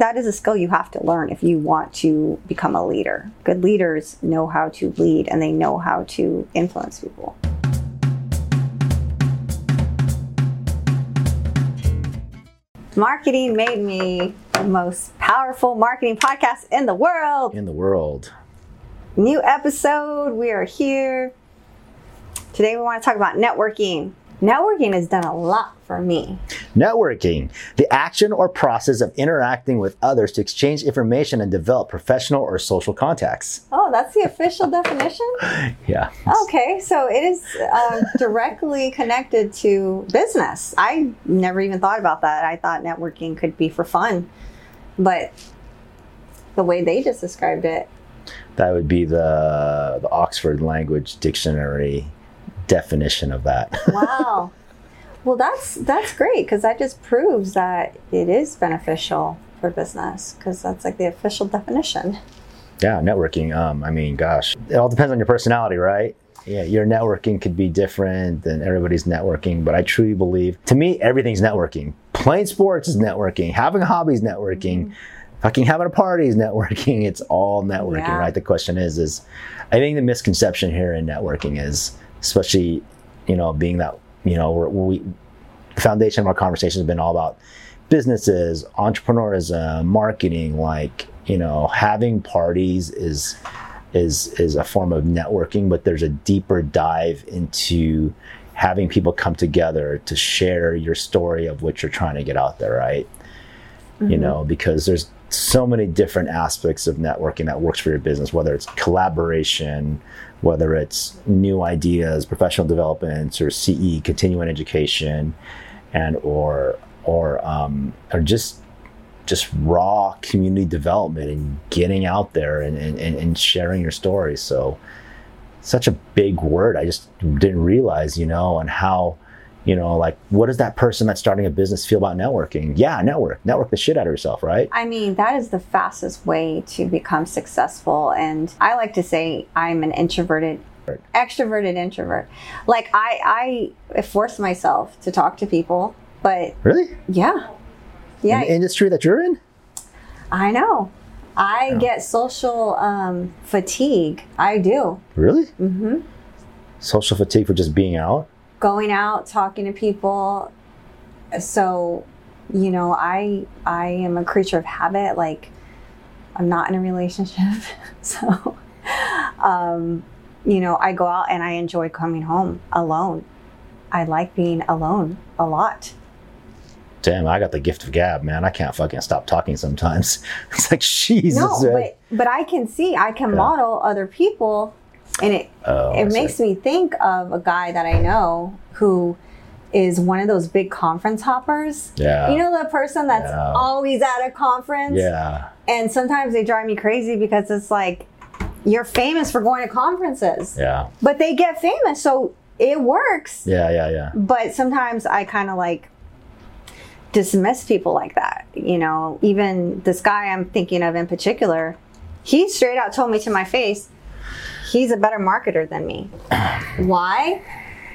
that is a skill you have to learn if you want to become a leader. Good leaders know how to lead and they know how to influence people. Marketing made me the most powerful marketing podcast in the world. In the world. New episode. We are here. Today we want to talk about networking. Networking has done a lot for me. Networking, the action or process of interacting with others to exchange information and develop professional or social contacts. Oh, that's the official definition? Yeah. Okay, so it is uh, directly connected to business. I never even thought about that. I thought networking could be for fun, but the way they just described it, That would be the the Oxford Language Dictionary definition of that. wow. well, that's that's great because that just proves that it is beneficial for business because that's like the official definition. yeah, networking. Um, I mean, gosh, it all depends on your personality, right? Yeah, your networking could be different than everybody's networking, but I truly believe, to me, everything's networking. Playing sports is networking. Having a hobby is networking. Fucking having a party is networking. It's all networking, Yeah. right? The question is, is I think the misconception here in networking is, especially, you know, being that, you know, we're, we, the foundation of our conversation has been all about businesses, entrepreneurism, marketing, like, you know, having parties is is is a form of networking, but there's a deeper dive into having people come together to share your story of what you're trying to get out there, right? You mm-hmm. know, because there's so many different aspects of networking that works for your business, whether it's collaboration, whether it's new ideas, professional developments, or CE, continuing education, and or or um, or just just raw community development and getting out there and, and, and sharing your story. So such a big word. I just didn't realize, you know, and how, you know, like what does that person that's starting a business feel about networking? Yeah, network. Network the shit out of yourself, right? I mean, that is the fastest way to become successful. And I like to say I'm an introverted, extroverted introvert. Like I, I force myself to talk to people, but Really? yeah, yeah, In the industry that you're in? I know. I get social um, fatigue. I do. Really? Mm-hmm. Social fatigue for just being out? Going out, talking to people. So, you know, I I am a creature of habit. Like, I'm not in a relationship, so um, you know, I go out and I enjoy coming home alone. I like being alone a lot. Damn, I got the gift of gab, man. I can't fucking stop talking sometimes. It's like Jesus. No, but but I can see I can model other people, and it Oh, I it see. makes me think of a guy that I know who is one of those big conference hoppers. Yeah. You know the person that's Yeah. always at a conference. yeah. And sometimes they drive me crazy because it's like you're famous for going to conferences, Yeah. but they get famous, so it works. Yeah. Yeah. Yeah. But sometimes I kind of like dismiss people like that. You know, even this guy I'm thinking of in particular, he straight out told me to my face, he's a better marketer than me. Why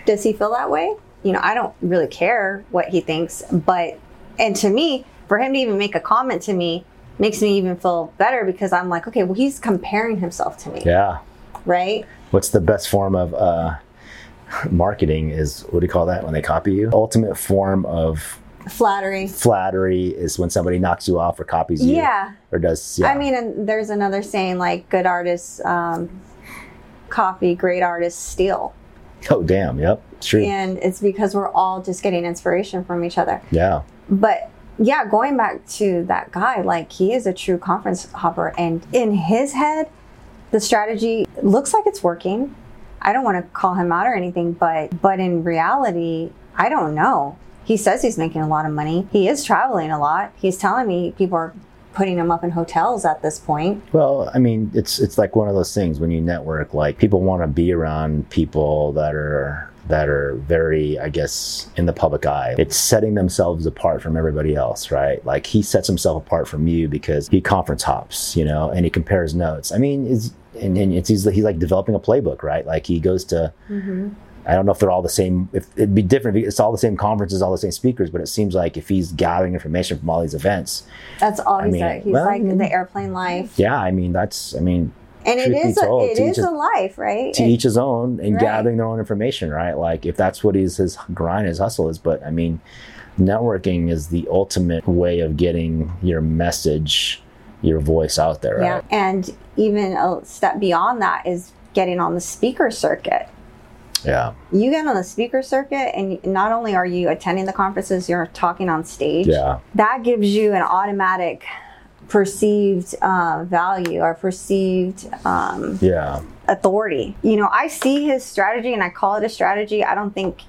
does he feel that way? You know, I don't really care what he thinks, but, and to me, for him to even make a comment to me makes me even feel better because I'm like, okay, well, he's comparing himself to me, Yeah. right? What's the best form of uh, marketing? Is what do you call that when they copy you? Ultimate form of Flattery. flattery is when somebody knocks you off or copies you. Yeah. Or does. Yeah. I mean, and there's another saying like good artists um, copy, great artists steal. oh damn. Yep. It's true. And it's because we're all just getting inspiration from each other. yeah. But yeah, going back to that guy, like he is a true conference hopper. And in his head, the strategy looks like it's working. I don't want to call him out or anything, but but in reality, I don't know. He says he's making a lot of money. He is traveling a lot. He's telling me people are putting them up in hotels at this point. Well, I mean, it's it's like one of those things when you network. Like people want to be around people that are that are very, I guess, in the public eye. It's setting themselves apart from everybody else, right? Like he sets himself apart from you because he conference hops, you know, and he compares notes. I mean, it's and, and it's he's, he's like developing a playbook, right? Like he goes to mm-hmm. I don't know if they're all the same. If it'd be different, it's all the same conferences, all the same speakers. But it seems like if he's gathering information from all these events, That's all I he mean. He's well, like the mm-hmm. airplane life, yeah, I mean that's, I mean, and it is a, told, it to is his- a life, right? to It- each his own and Right. gathering their own information, right? Like if that's what he's his grind, his hustle is. But I mean, networking is the ultimate way of getting your message, your voice out there, Yeah, right? and even a step beyond that is getting on the speaker circuit. Yeah, You get on the speaker circuit, and not only are you attending the conferences, you're talking on stage. yeah, That gives you an automatic perceived uh, value or perceived um, yeah, authority. You know, I see his strategy, and I call it a strategy. I don't think.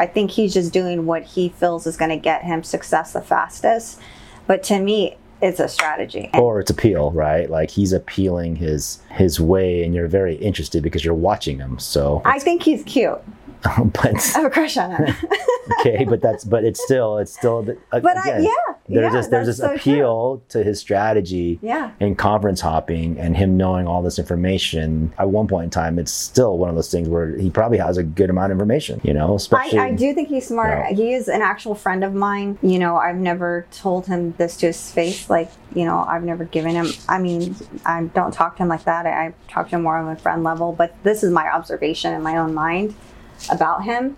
I think he's just doing what he feels is going to get him success the fastest. But to me, it's a strategy. Or it's appeal, right? Like he's appealing his his way, and you're very interested because you're watching him. So, I think he's cute. but I have a crush on him. okay, but that's but it's still it's still the- But I- yeah, there's yeah, this there's this so appeal to his strategy Yeah. and conference hopping and him knowing all this information. At one point in time, it's still one of those things where he probably has a good amount of information. You know, I, especially I do think he's smart. Yeah. He is an actual friend of mine. You know, I've never told him this to his face. Like, you know, I've never given him. I mean, I don't talk to him like that. I, I talk to him more on a friend level. But this is my observation in my own mind about him,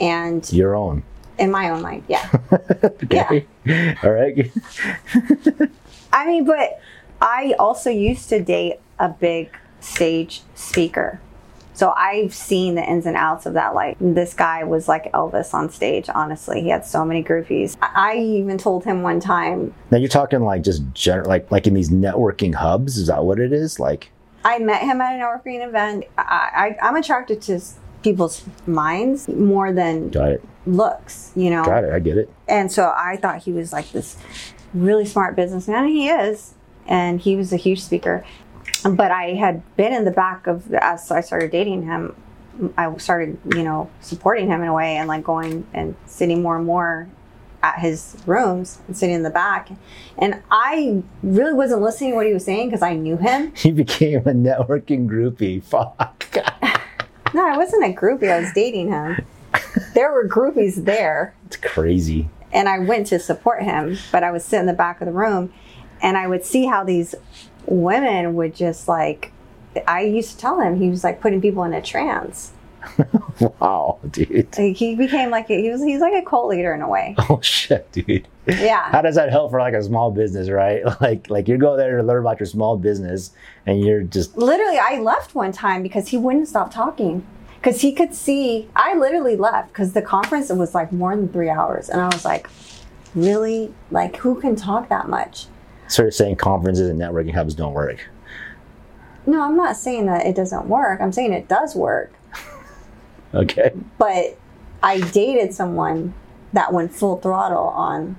and your own. in my own mind, yeah. Okay. All right. I mean, but I also used to date a big stage speaker. So I've seen the ins and outs of that. Like this guy was like Elvis on stage. Honestly, he had so many groupies. I even told him one time. Now you're talking like just general, like like in these networking hubs. Is that what it is? Like, I met him at a networking event. I, I I'm attracted to people's minds more than got it, looks. You know. got it. I get it. And so I thought he was like this really smart businessman. and He is. And he was a huge speaker. But I had been in the back of, as I started dating him, I started, you know, supporting him in a way and like going and sitting more and more at his rooms and sitting in the back. And I really wasn't listening to what he was saying because I knew him. He became a networking groupie. Fuck. No, I wasn't a groupie. I was dating him. There were groupies there. It's crazy. and I went to support him, but I would sit in the back of the room and I would see how these women would just like I used to tell him he was like putting people in a trance. Wow, dude. He became like a, he was he's like a cult leader in a way. Oh shit, dude. Yeah. How does that help for like a small business, right? Like like you go there to learn about your small business and you're just Literally, I left one time because he wouldn't stop talking. Because he could see, I literally left because the conference was like more than three hours. And I was like, really? Like, who can talk that much? sort of saying conferences and networking hubs don't work. No, I'm not saying that it doesn't work. I'm saying it does work. Okay. but I dated someone that went full throttle on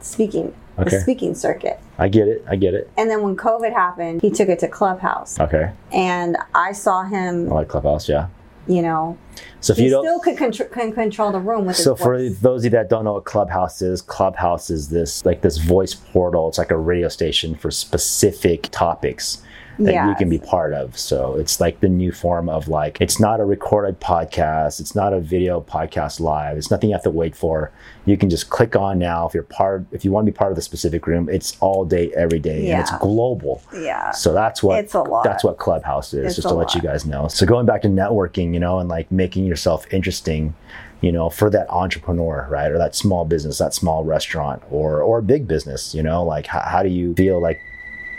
speaking, Okay. the speaking circuit. I get it. I get it. And then when COVID happened, he took it to Clubhouse. Okay. And I saw I him, like Clubhouse, yeah. you know, So if you don't still could contr- can control the room with So for those of you that don't know what Clubhouse is, Clubhouse is this like this voice portal. It's like a radio station for specific topics that you can be part of. So it's like the new form of like it's not a recorded podcast, it's not a video podcast live. It's nothing you have to wait for. You can just click on now if you're part if you want to be part of the specific room. It's all day every day and it's global. yeah. So that's what It's a lot. that's what Clubhouse is, It's just to let you guys know. So going back to networking, you know, and like making yourself interesting, you know, for that entrepreneur, right, or that small business, that small restaurant, or or big business, you know, like how, how do you feel like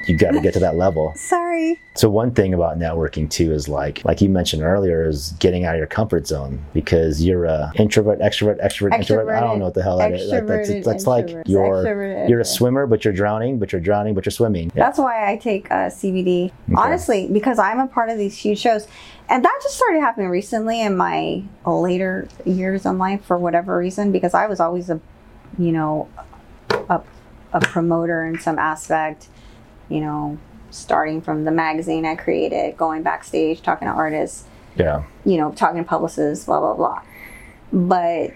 you got to get to that level? Sorry. So one thing about networking too is like like you mentioned earlier is getting out of your comfort zone because you're a introvert, extrovert, extrovert, introvert. I don't know what the hell that is. Like, that's Extroverted that's like you're you're a swimmer, but you're drowning, but you're drowning, but you're swimming. Yeah. That's why I take uh, CBD. Honestly, because I'm a part of these huge shows. And that just started happening recently in my later years in life for whatever reason, because I was always a, you know, a, a promoter in some aspect, you know, starting from the magazine I created, going backstage, talking to artists, Yeah. you know, talking to publicists, blah, blah, blah. But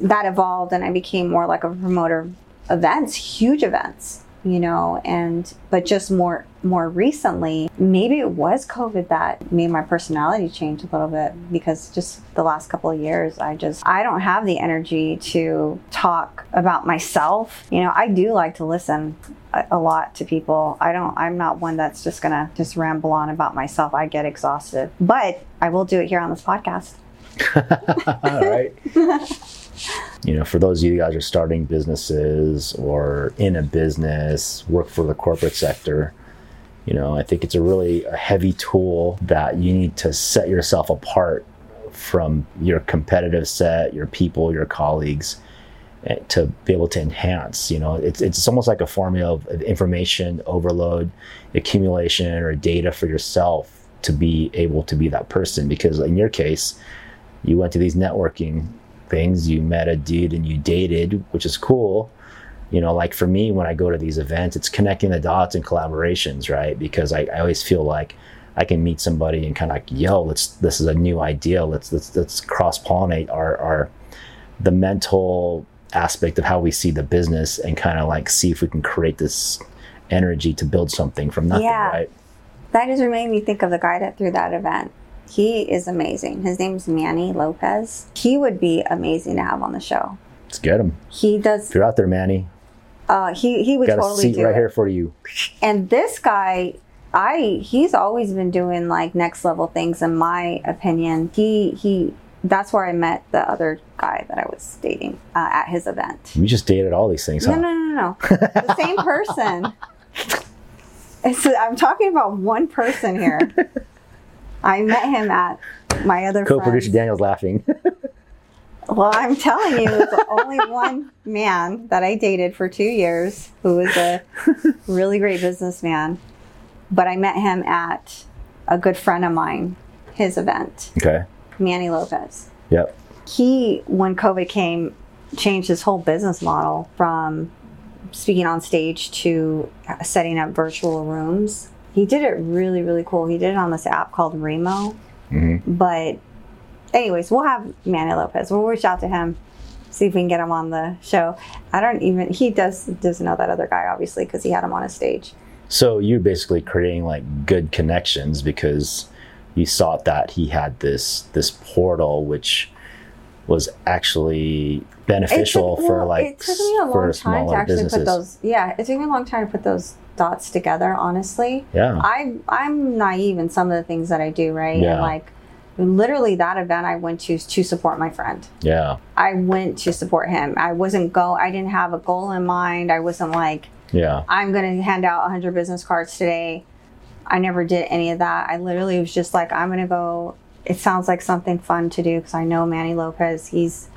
that evolved and I became more like a promoter of events, huge events, you know, and but just more more recently, maybe it was COVID that made my personality change a little bit because just the last couple of years, I just I don't have the energy to talk about myself. You know, I do like to listen a, lot to people. I don't I'm not one that's just to just ramble on about myself. I get exhausted. But I will do it here on this podcast. All right. you know, for those of you guys who are starting businesses or in a business, work for the corporate sector, you know, I think it's a really a heavy tool that you need to set yourself apart from your competitive set, your people, your colleagues, Eh, to be able to enhance. You know, it's it's almost like a formula of, of information overload, accumulation, or data for yourself to be able to be that person. Because in your case, you went to these networking things, you met a dude and you dated, which is cool. You know, like for me, when I go to these events, it's connecting the dots and collaborations, right? Because I, I always feel like I can meet somebody and kind of like, yo, let's this is a new idea. Let's let's let's cross pollinate our our the mental aspect of how we see the business and kind of like see if we can create this energy to build something from nothing, Yeah. right? That just made me think of the guy that threw that event. He is amazing. His name's Manny Lopez. He would be amazing to have on the show. Let's get him. He does. If you're out there, Manny, Uh, he he would got totally a seat do right it. here for you. And this guy, I he's always been doing like next level things. In my opinion, he he. That's where I met the other guy that I was dating uh, at his event. You just dated all these things, huh? No, no, no, no. the same person. It's, I'm talking about one person here. I met him at my other Co-producer friend's- Daniel's laughing. Well, I'm telling you, was only one man that I dated for two years who was a really great businessman. But I met him at a good friend of mine, his event, okay. Manny Lopez. Yep. He, when COVID came, changed his whole business model from speaking on stage to setting up virtual rooms. He did it really, really cool. He did it on this app called Remo. Mhm. But, anyways, we'll have Manny Lopez. We'll reach out to him, see if we can get him on the show. I don't even, he does doesn't know that other guy, obviously, because he had him on a stage. So you're basically creating like good connections because you thought that he had this this portal which was actually beneficial took- for well, like it took me a for long time to actually businesses. put those. Yeah, it took me a long time to put those dots together. Honestly, yeah. I I'm naive in some of the things that I do. Right, Yeah. and like literally that event I went to to support my friend. yeah. I went to support him. I wasn't go. I didn't have a goal in mind. I wasn't like Yeah. I'm going to hand out 100 business cards today. I never did any of that. I literally was just like, I'm going to go. It sounds like something fun to do because I know Manny Lopez. He's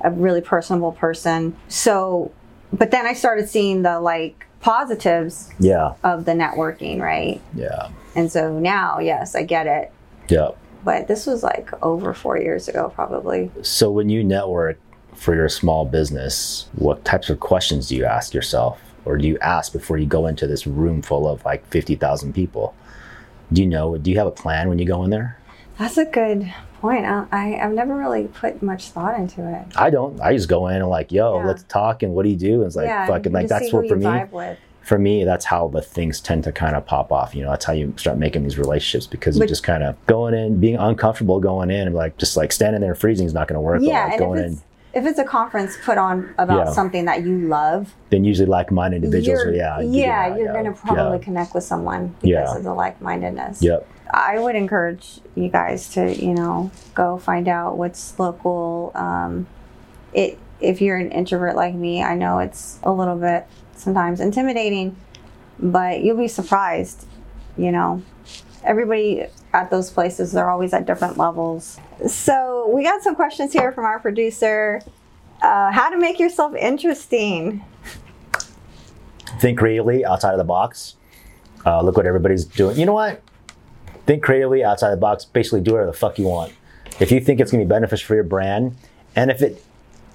a really personable person. So, but then I started seeing the like positives Yeah. of the networking, right? Yeah. And so now, yes, I get it. Yeah. But this was like over four years ago, probably. So when you network for your small business, what types of questions do you ask yourself or do you ask before you go into this room full of like 50,000 people? Do you know, do you have a plan when you go in there? That's a good point. I, I've never really put much thought into it. I don't. I just go in and like, yo, Yeah. let's talk and what do you do? And it's like yeah, fucking like that's what for me for me that's how the things tend to kind of pop off. You know, that's how you start making these relationships because you just kind of going in, being uncomfortable going in and like just like standing there freezing is not going to work. Yeah, like and going if in, it's if it's a conference put on about Yeah. something that you love, then usually like-minded individuals. you're, are, yeah, yeah, you're yeah, going to probably connect with someone because of the like-mindedness. Yep. I would encourage you guys to, you know, go find out what's local. Um, it if you're an introvert like me, I know it's a little bit sometimes intimidating, but you'll be surprised. You know, everybody at those places they're always at different levels. So we got some questions here from our producer. Uh, how to make yourself interesting? Think creatively outside of the box. Uh, look what everybody's doing. You know what? Think creatively outside the box. Basically, do whatever the fuck you want. If you think it's gonna be beneficial for your brand, and if it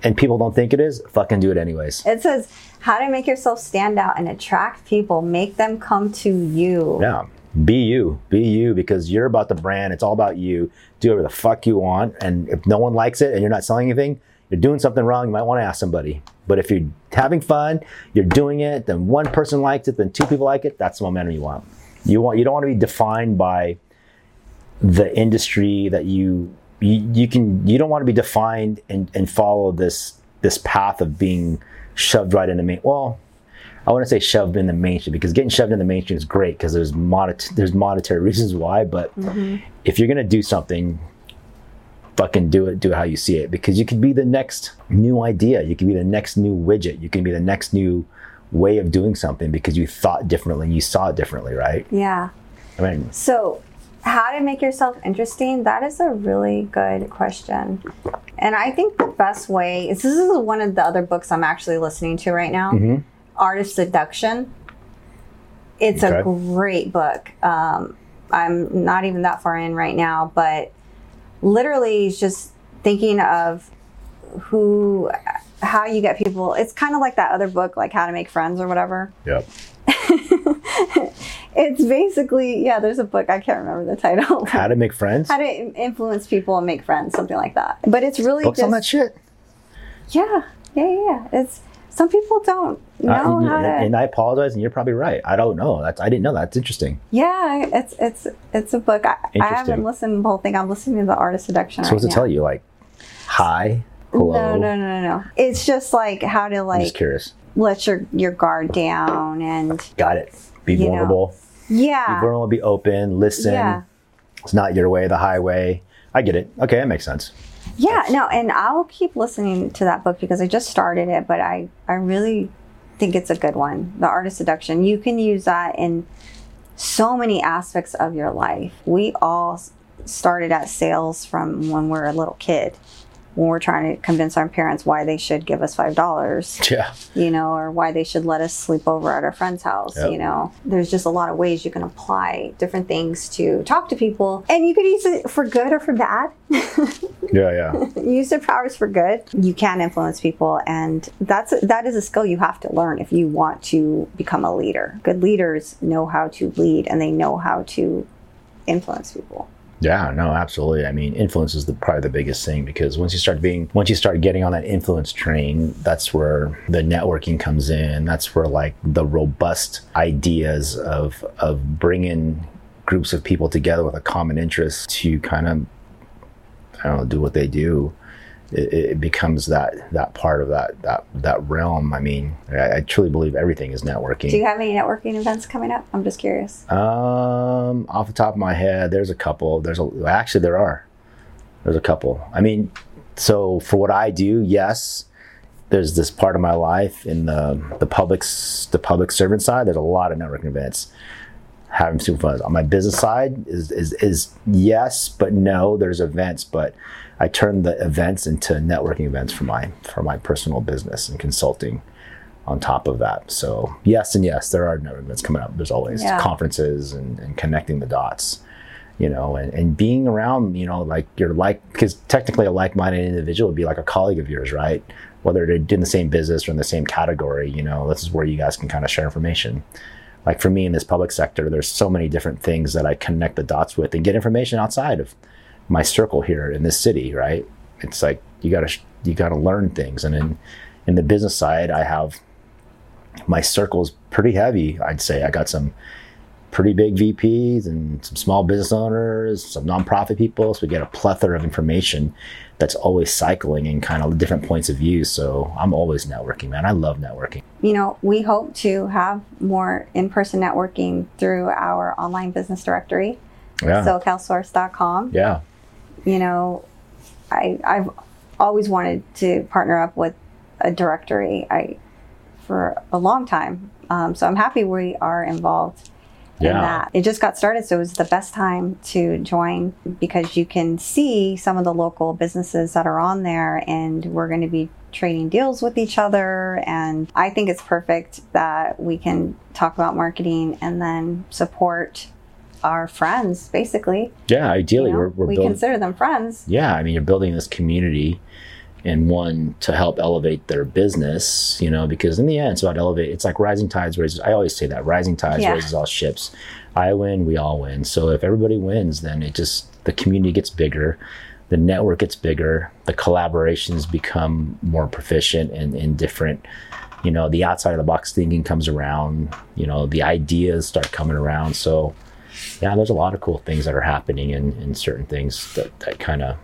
and people don't think it is, fucking do it anyways. It says how to make yourself stand out and attract people, make them come to you. Yeah. Be you. Be you because you're about the brand. It's all about you. Do whatever the fuck you want. And if no one likes it and you're not selling anything, you're doing something wrong. You might want to ask somebody. But if you're having fun, you're doing it, then one person likes it, then two people like it, that's the momentum you want. You want you don't want to be defined by the industry that you you, you can you don't want to be defined and, and follow this this path of being shoved right into main well I want to say shoved in the mainstream because getting shoved in the mainstream is great because there's monet- there's monetary reasons why but if you're gonna do something fucking do it do it how you see it because you could be the next new idea you could be the next new widget you can be the next new way of doing something because you thought differently and you saw it differently right Yeah. i mean So, how to make yourself interesting? That is a really good question. And I think the best way is this is one of the other books I'm actually listening to right now Mhm. Art of Seduction. It's a great book. Um, I'm not even that far in right now, but literally, it's just thinking of who, how you get people. It's kind of like that other book, like How to Make Friends or whatever. yep It's basically, yeah, there's a book, I can't remember the title. how to make friends how to influence people and make friends, something like that. But it's really books just on that shit yeah, yeah, yeah, yeah. It's some people don't know Uh, how to. and i apologize and you're probably right i don't know that's i didn't know that. that's interesting yeah, it's it's it's a book. I, I haven't listened to the whole thing. I'm listening to the Art of Seduction. so right what's it now. tell you like hi hello No, no, no, no, no. It's just like how to like. i'm just curious let your your guard down and got it be You know. vulnerable yeah, be vulnerable be open listen yeah. it's not your way the highway i get it okay that makes sense Yeah, no, and I'll keep listening to that book because I just started it, but I I really think it's a good one. The Art of Seduction. You can use that in so many aspects of your life. We all started at sales from when we're a little kid. When we're trying to convince our parents why they should give us five dollars, yeah you know, or why they should let us sleep over at our friend's house, Yep. you know. There's just a lot of ways you can apply different things to talk to people, and you could use it for good or for bad. yeah yeah use their powers for good you can influence people and that's that is a skill you have to learn if you want to become a leader good leaders know how to lead and they know how to influence people Yeah, no, absolutely. I mean, influence is the probably the biggest thing because once you start being, once you start getting on that influence train, that's where the networking comes in. That's where like the robust ideas of of bringing groups of people together with a common interest to kind of, I don't know, do what they do. It, it becomes that that part of that that that realm. I mean, I, I truly believe everything is networking. do you have any networking events coming up i'm just curious Um, off the top of my head, there's a couple. There's a actually there are. There's a couple. I mean, so for what I do, yes, there's this part of my life in the the public the public servant side. There's a lot of networking events. Having super fun. On my business side is is is yes, but no. There's events, but I turn the events into networking events for my for my personal business and consulting on top of that. So yes and yes, there are networking events coming up. There's always Yeah. conferences and, and connecting the dots, you know, and, and being around, you know, like you're like, because technically a like-minded individual would be like a colleague of yours, right? Whether they're in the same business or in the same category, you know, this is where you guys can kind of share information. Like for me in this public sector, there's so many different things that I connect the dots with and get information outside of my circle here in this city, right? It's like you gotta you gotta learn things, and in in the business side, I have my circle's pretty heavy. I'd say I got some pretty big VPs and some small business owners, some nonprofit people. So we get a plethora of information that's always cycling in kind of different points of view. So I'm always networking, man. I love networking. you know we hope to have more in-person networking through our online business directory Yeah. socalsource.com yeah. You know, I I've always wanted to partner up with a directory. I for a long time. Um, so I'm happy we are involved in that. It just got started, so it was the best time to join because you can see some of the local businesses that are on there, and we're going to be trading deals with each other. And I think it's perfect that we can talk about marketing and then support our friends, basically. Yeah. Ideally, You know, we're, we're we building. consider them friends. yeah, I mean, you're building this community and one to help elevate their business, you know, because in the end, it's about elevate. It's like rising tides raises. I always say that rising tides Yeah. raises all ships. I win, we all win. So if everybody wins, then it just the community gets bigger. the network gets bigger, the collaborations become more proficient and in different, you know, the outside of the box thinking comes around, you know, the ideas start coming around. So, yeah, there's a lot of cool things that are happening in, in certain things that, that kind of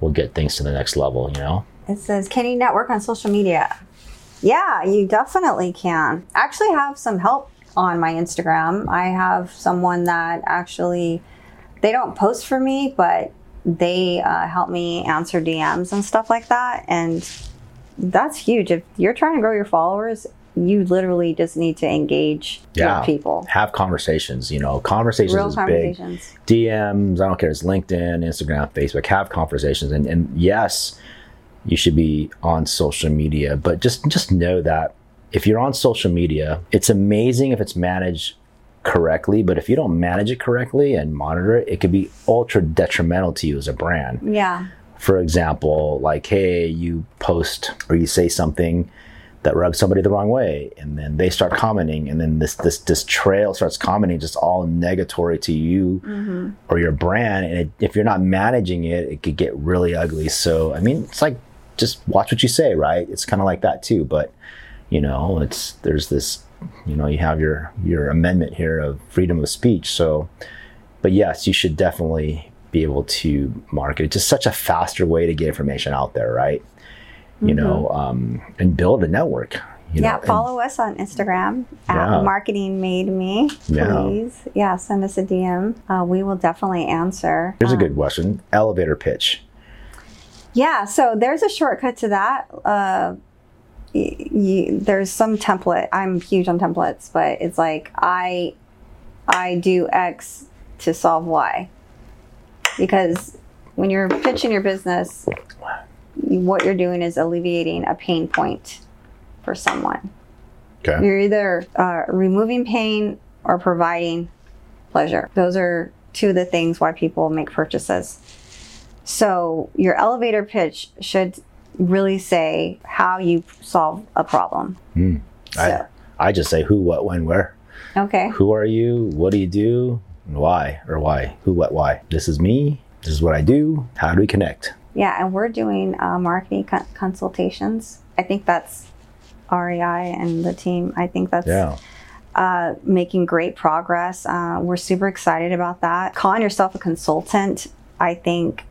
will get things to the next level, you know? It says, can you network on social media? Yeah, you definitely can. I actually have some help on my Instagram. I have someone that actually, they don't post for me, but they uh, help me answer DMs and stuff like that. And that's huge. If you're trying to grow your followers, you literally just need to engage Yeah. with people. Have conversations, you know, conversations Real is conversations. big. DMs, I don't care, it's LinkedIn, Instagram, Facebook, have conversations. And, and yes, you should be on social media, but just, just know that if you're on social media, it's amazing if it's managed correctly, but if you don't manage it correctly and monitor it, it could be ultra detrimental to you as a brand. Yeah. For example, like, hey, you post or you say something that rubs somebody the wrong way, and then they start commenting, and then this this this trail starts commenting just all negatory to you mm-hmm. or your brand, and it, if you're not managing it, it could get really ugly. So, I mean, it's like just watch what you say, right? It's kind of like that too, but you know, it's there's this, you know, you have your your amendment here of freedom of speech. So, but yes, you should definitely be able to market. It's just such a faster way to get information out there, right? You know, um, and build a network. You yeah, know, and- follow us on Instagram at Yeah. Marketing Made Me, please. Yeah, send us a DM. Uh, we will definitely answer. Here's a Um, good question: elevator pitch. Yeah, so there's a shortcut to that. Uh, y- y- there's some template. I'm huge on templates, but it's like I I do X to solve Y. Because when you're pitching your business, what you're doing is alleviating a pain point for someone. Okay. You're either uh, removing pain or providing pleasure. Those are two of the things why people make purchases. So your elevator pitch should really say how you solve a problem. I, So, I just say who, what, when, where. okay. Who are you? What do you do? Why or why? Who, what, why? This is me. This is what I do. How do we connect? Yeah, and we're doing uh, marketing con- consultations. I think that's REI and the team. I think that's Yeah. uh, making great progress. Uh, we're super excited about that. Calling yourself a consultant, I think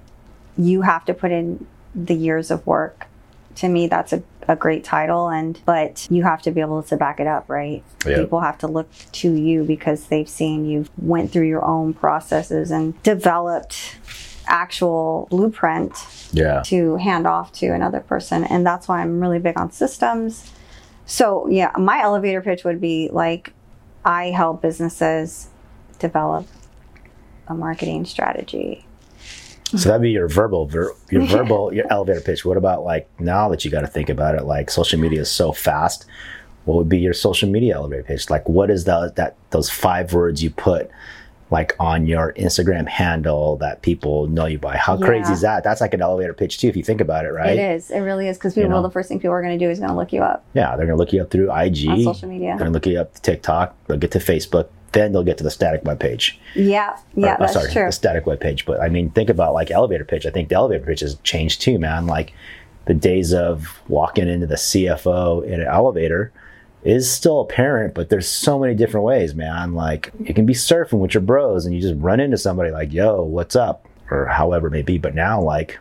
you have to put in the years of work. To me, that's a, a great title, and but you have to be able to back it up, right? Yeah. People have to look to you because they've seen you went through your own processes and developed actual blueprint Yeah. to hand off to another person. And that's why I'm really big on systems. So, yeah, my elevator pitch would be like I help businesses develop a marketing strategy. So that'd be your verbal, ver, your verbal, your elevator pitch. What about like now that you got to think about it? Like social media is so fast. What would be your social media elevator pitch? Like what is the that those five words you put like on your Instagram handle that people know you by? How crazy is that? That's like an elevator pitch too, if you think about it, right? It is. It really is. Because people, know? the first thing people are going to do is going to look you up Yeah, they're gonna look you up through IG. on social media. They're gonna look you up to TikTok. They'll get to Facebook. Then they'll get to the static web page. Yeah, Or- yeah, oh, that's sorry, true. the static web page. But I mean, think about like elevator pitch. I think the elevator pitch has changed too, man. Like the days of walking into the CFO in an elevator is still apparent, but there's so many different ways, man. Like it can be surfing with your bros and you just run into somebody like, yo, what's up? Or however it may be. But now like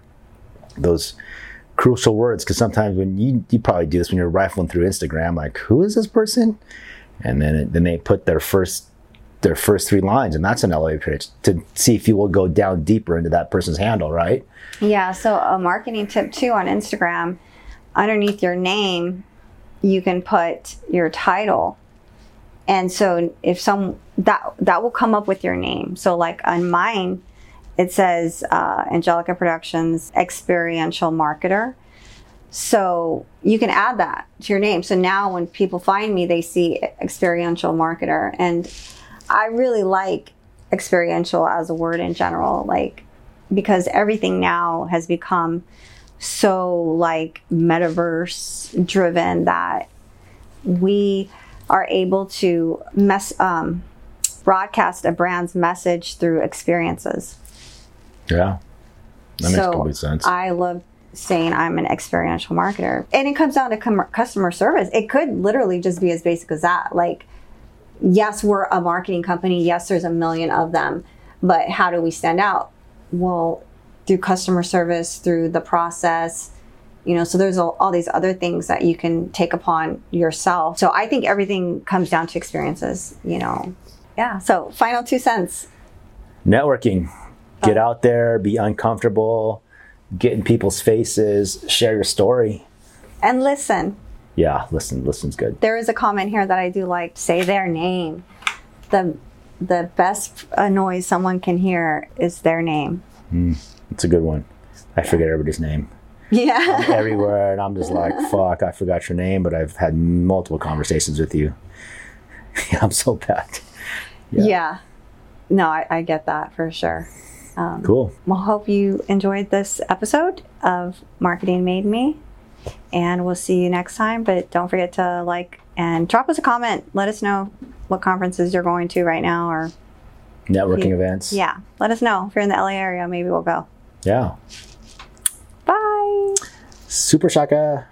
those crucial words, because sometimes when you you probably do this when you're rifling through Instagram, like, who is this person? And then it, then they put their first their first three lines, and that's an elevator pitch to see if you will go down deeper into that person's handle, right? Yeah, so a marketing tip too on Instagram, underneath your name, you can put your title. And so if some that that will come up with your name. So like on mine, it says uh, Angelica Productions experiential marketer. So you can add that to your name. So now when people find me, they see experiential marketer. And I really like experiential as a word in general, like because everything now has become so like metaverse driven that we are able to mess um, broadcast a brand's message through experiences. Yeah. That makes so complete sense. I love saying I'm an experiential marketer. And it comes down to com- customer service. It could literally just be as basic as that. Like, yes, we're a marketing company. Yes, there's a million of them. But how do we stand out? Well, through customer service, through the process. You know, so there's all, all these other things that you can take upon yourself. So I think everything comes down to experiences, you know. Yeah. So final two cents. Networking. Get out there, be uncomfortable, get in people's faces, share your story. And listen. Yeah, listen, listen's good. there is a comment here that I do like. Say their name. The the best uh, noise someone can hear is their name. It's a good one. I forget everybody's name. Yeah. everywhere and I'm just like, fuck, I forgot your name, but I've had multiple conversations with you. yeah, I'm so bad. yeah. No, I, I get that for sure. Um, cool. Well, hope you enjoyed this episode of Marketing Made Me. And we'll see you next time. But don't forget to like and drop us a comment. Let us know what conferences you're going to right now. Or, Networking Yeah. events. yeah, let us know. If you're in the LA area, maybe we'll go. Yeah. Bye. Super Shaka.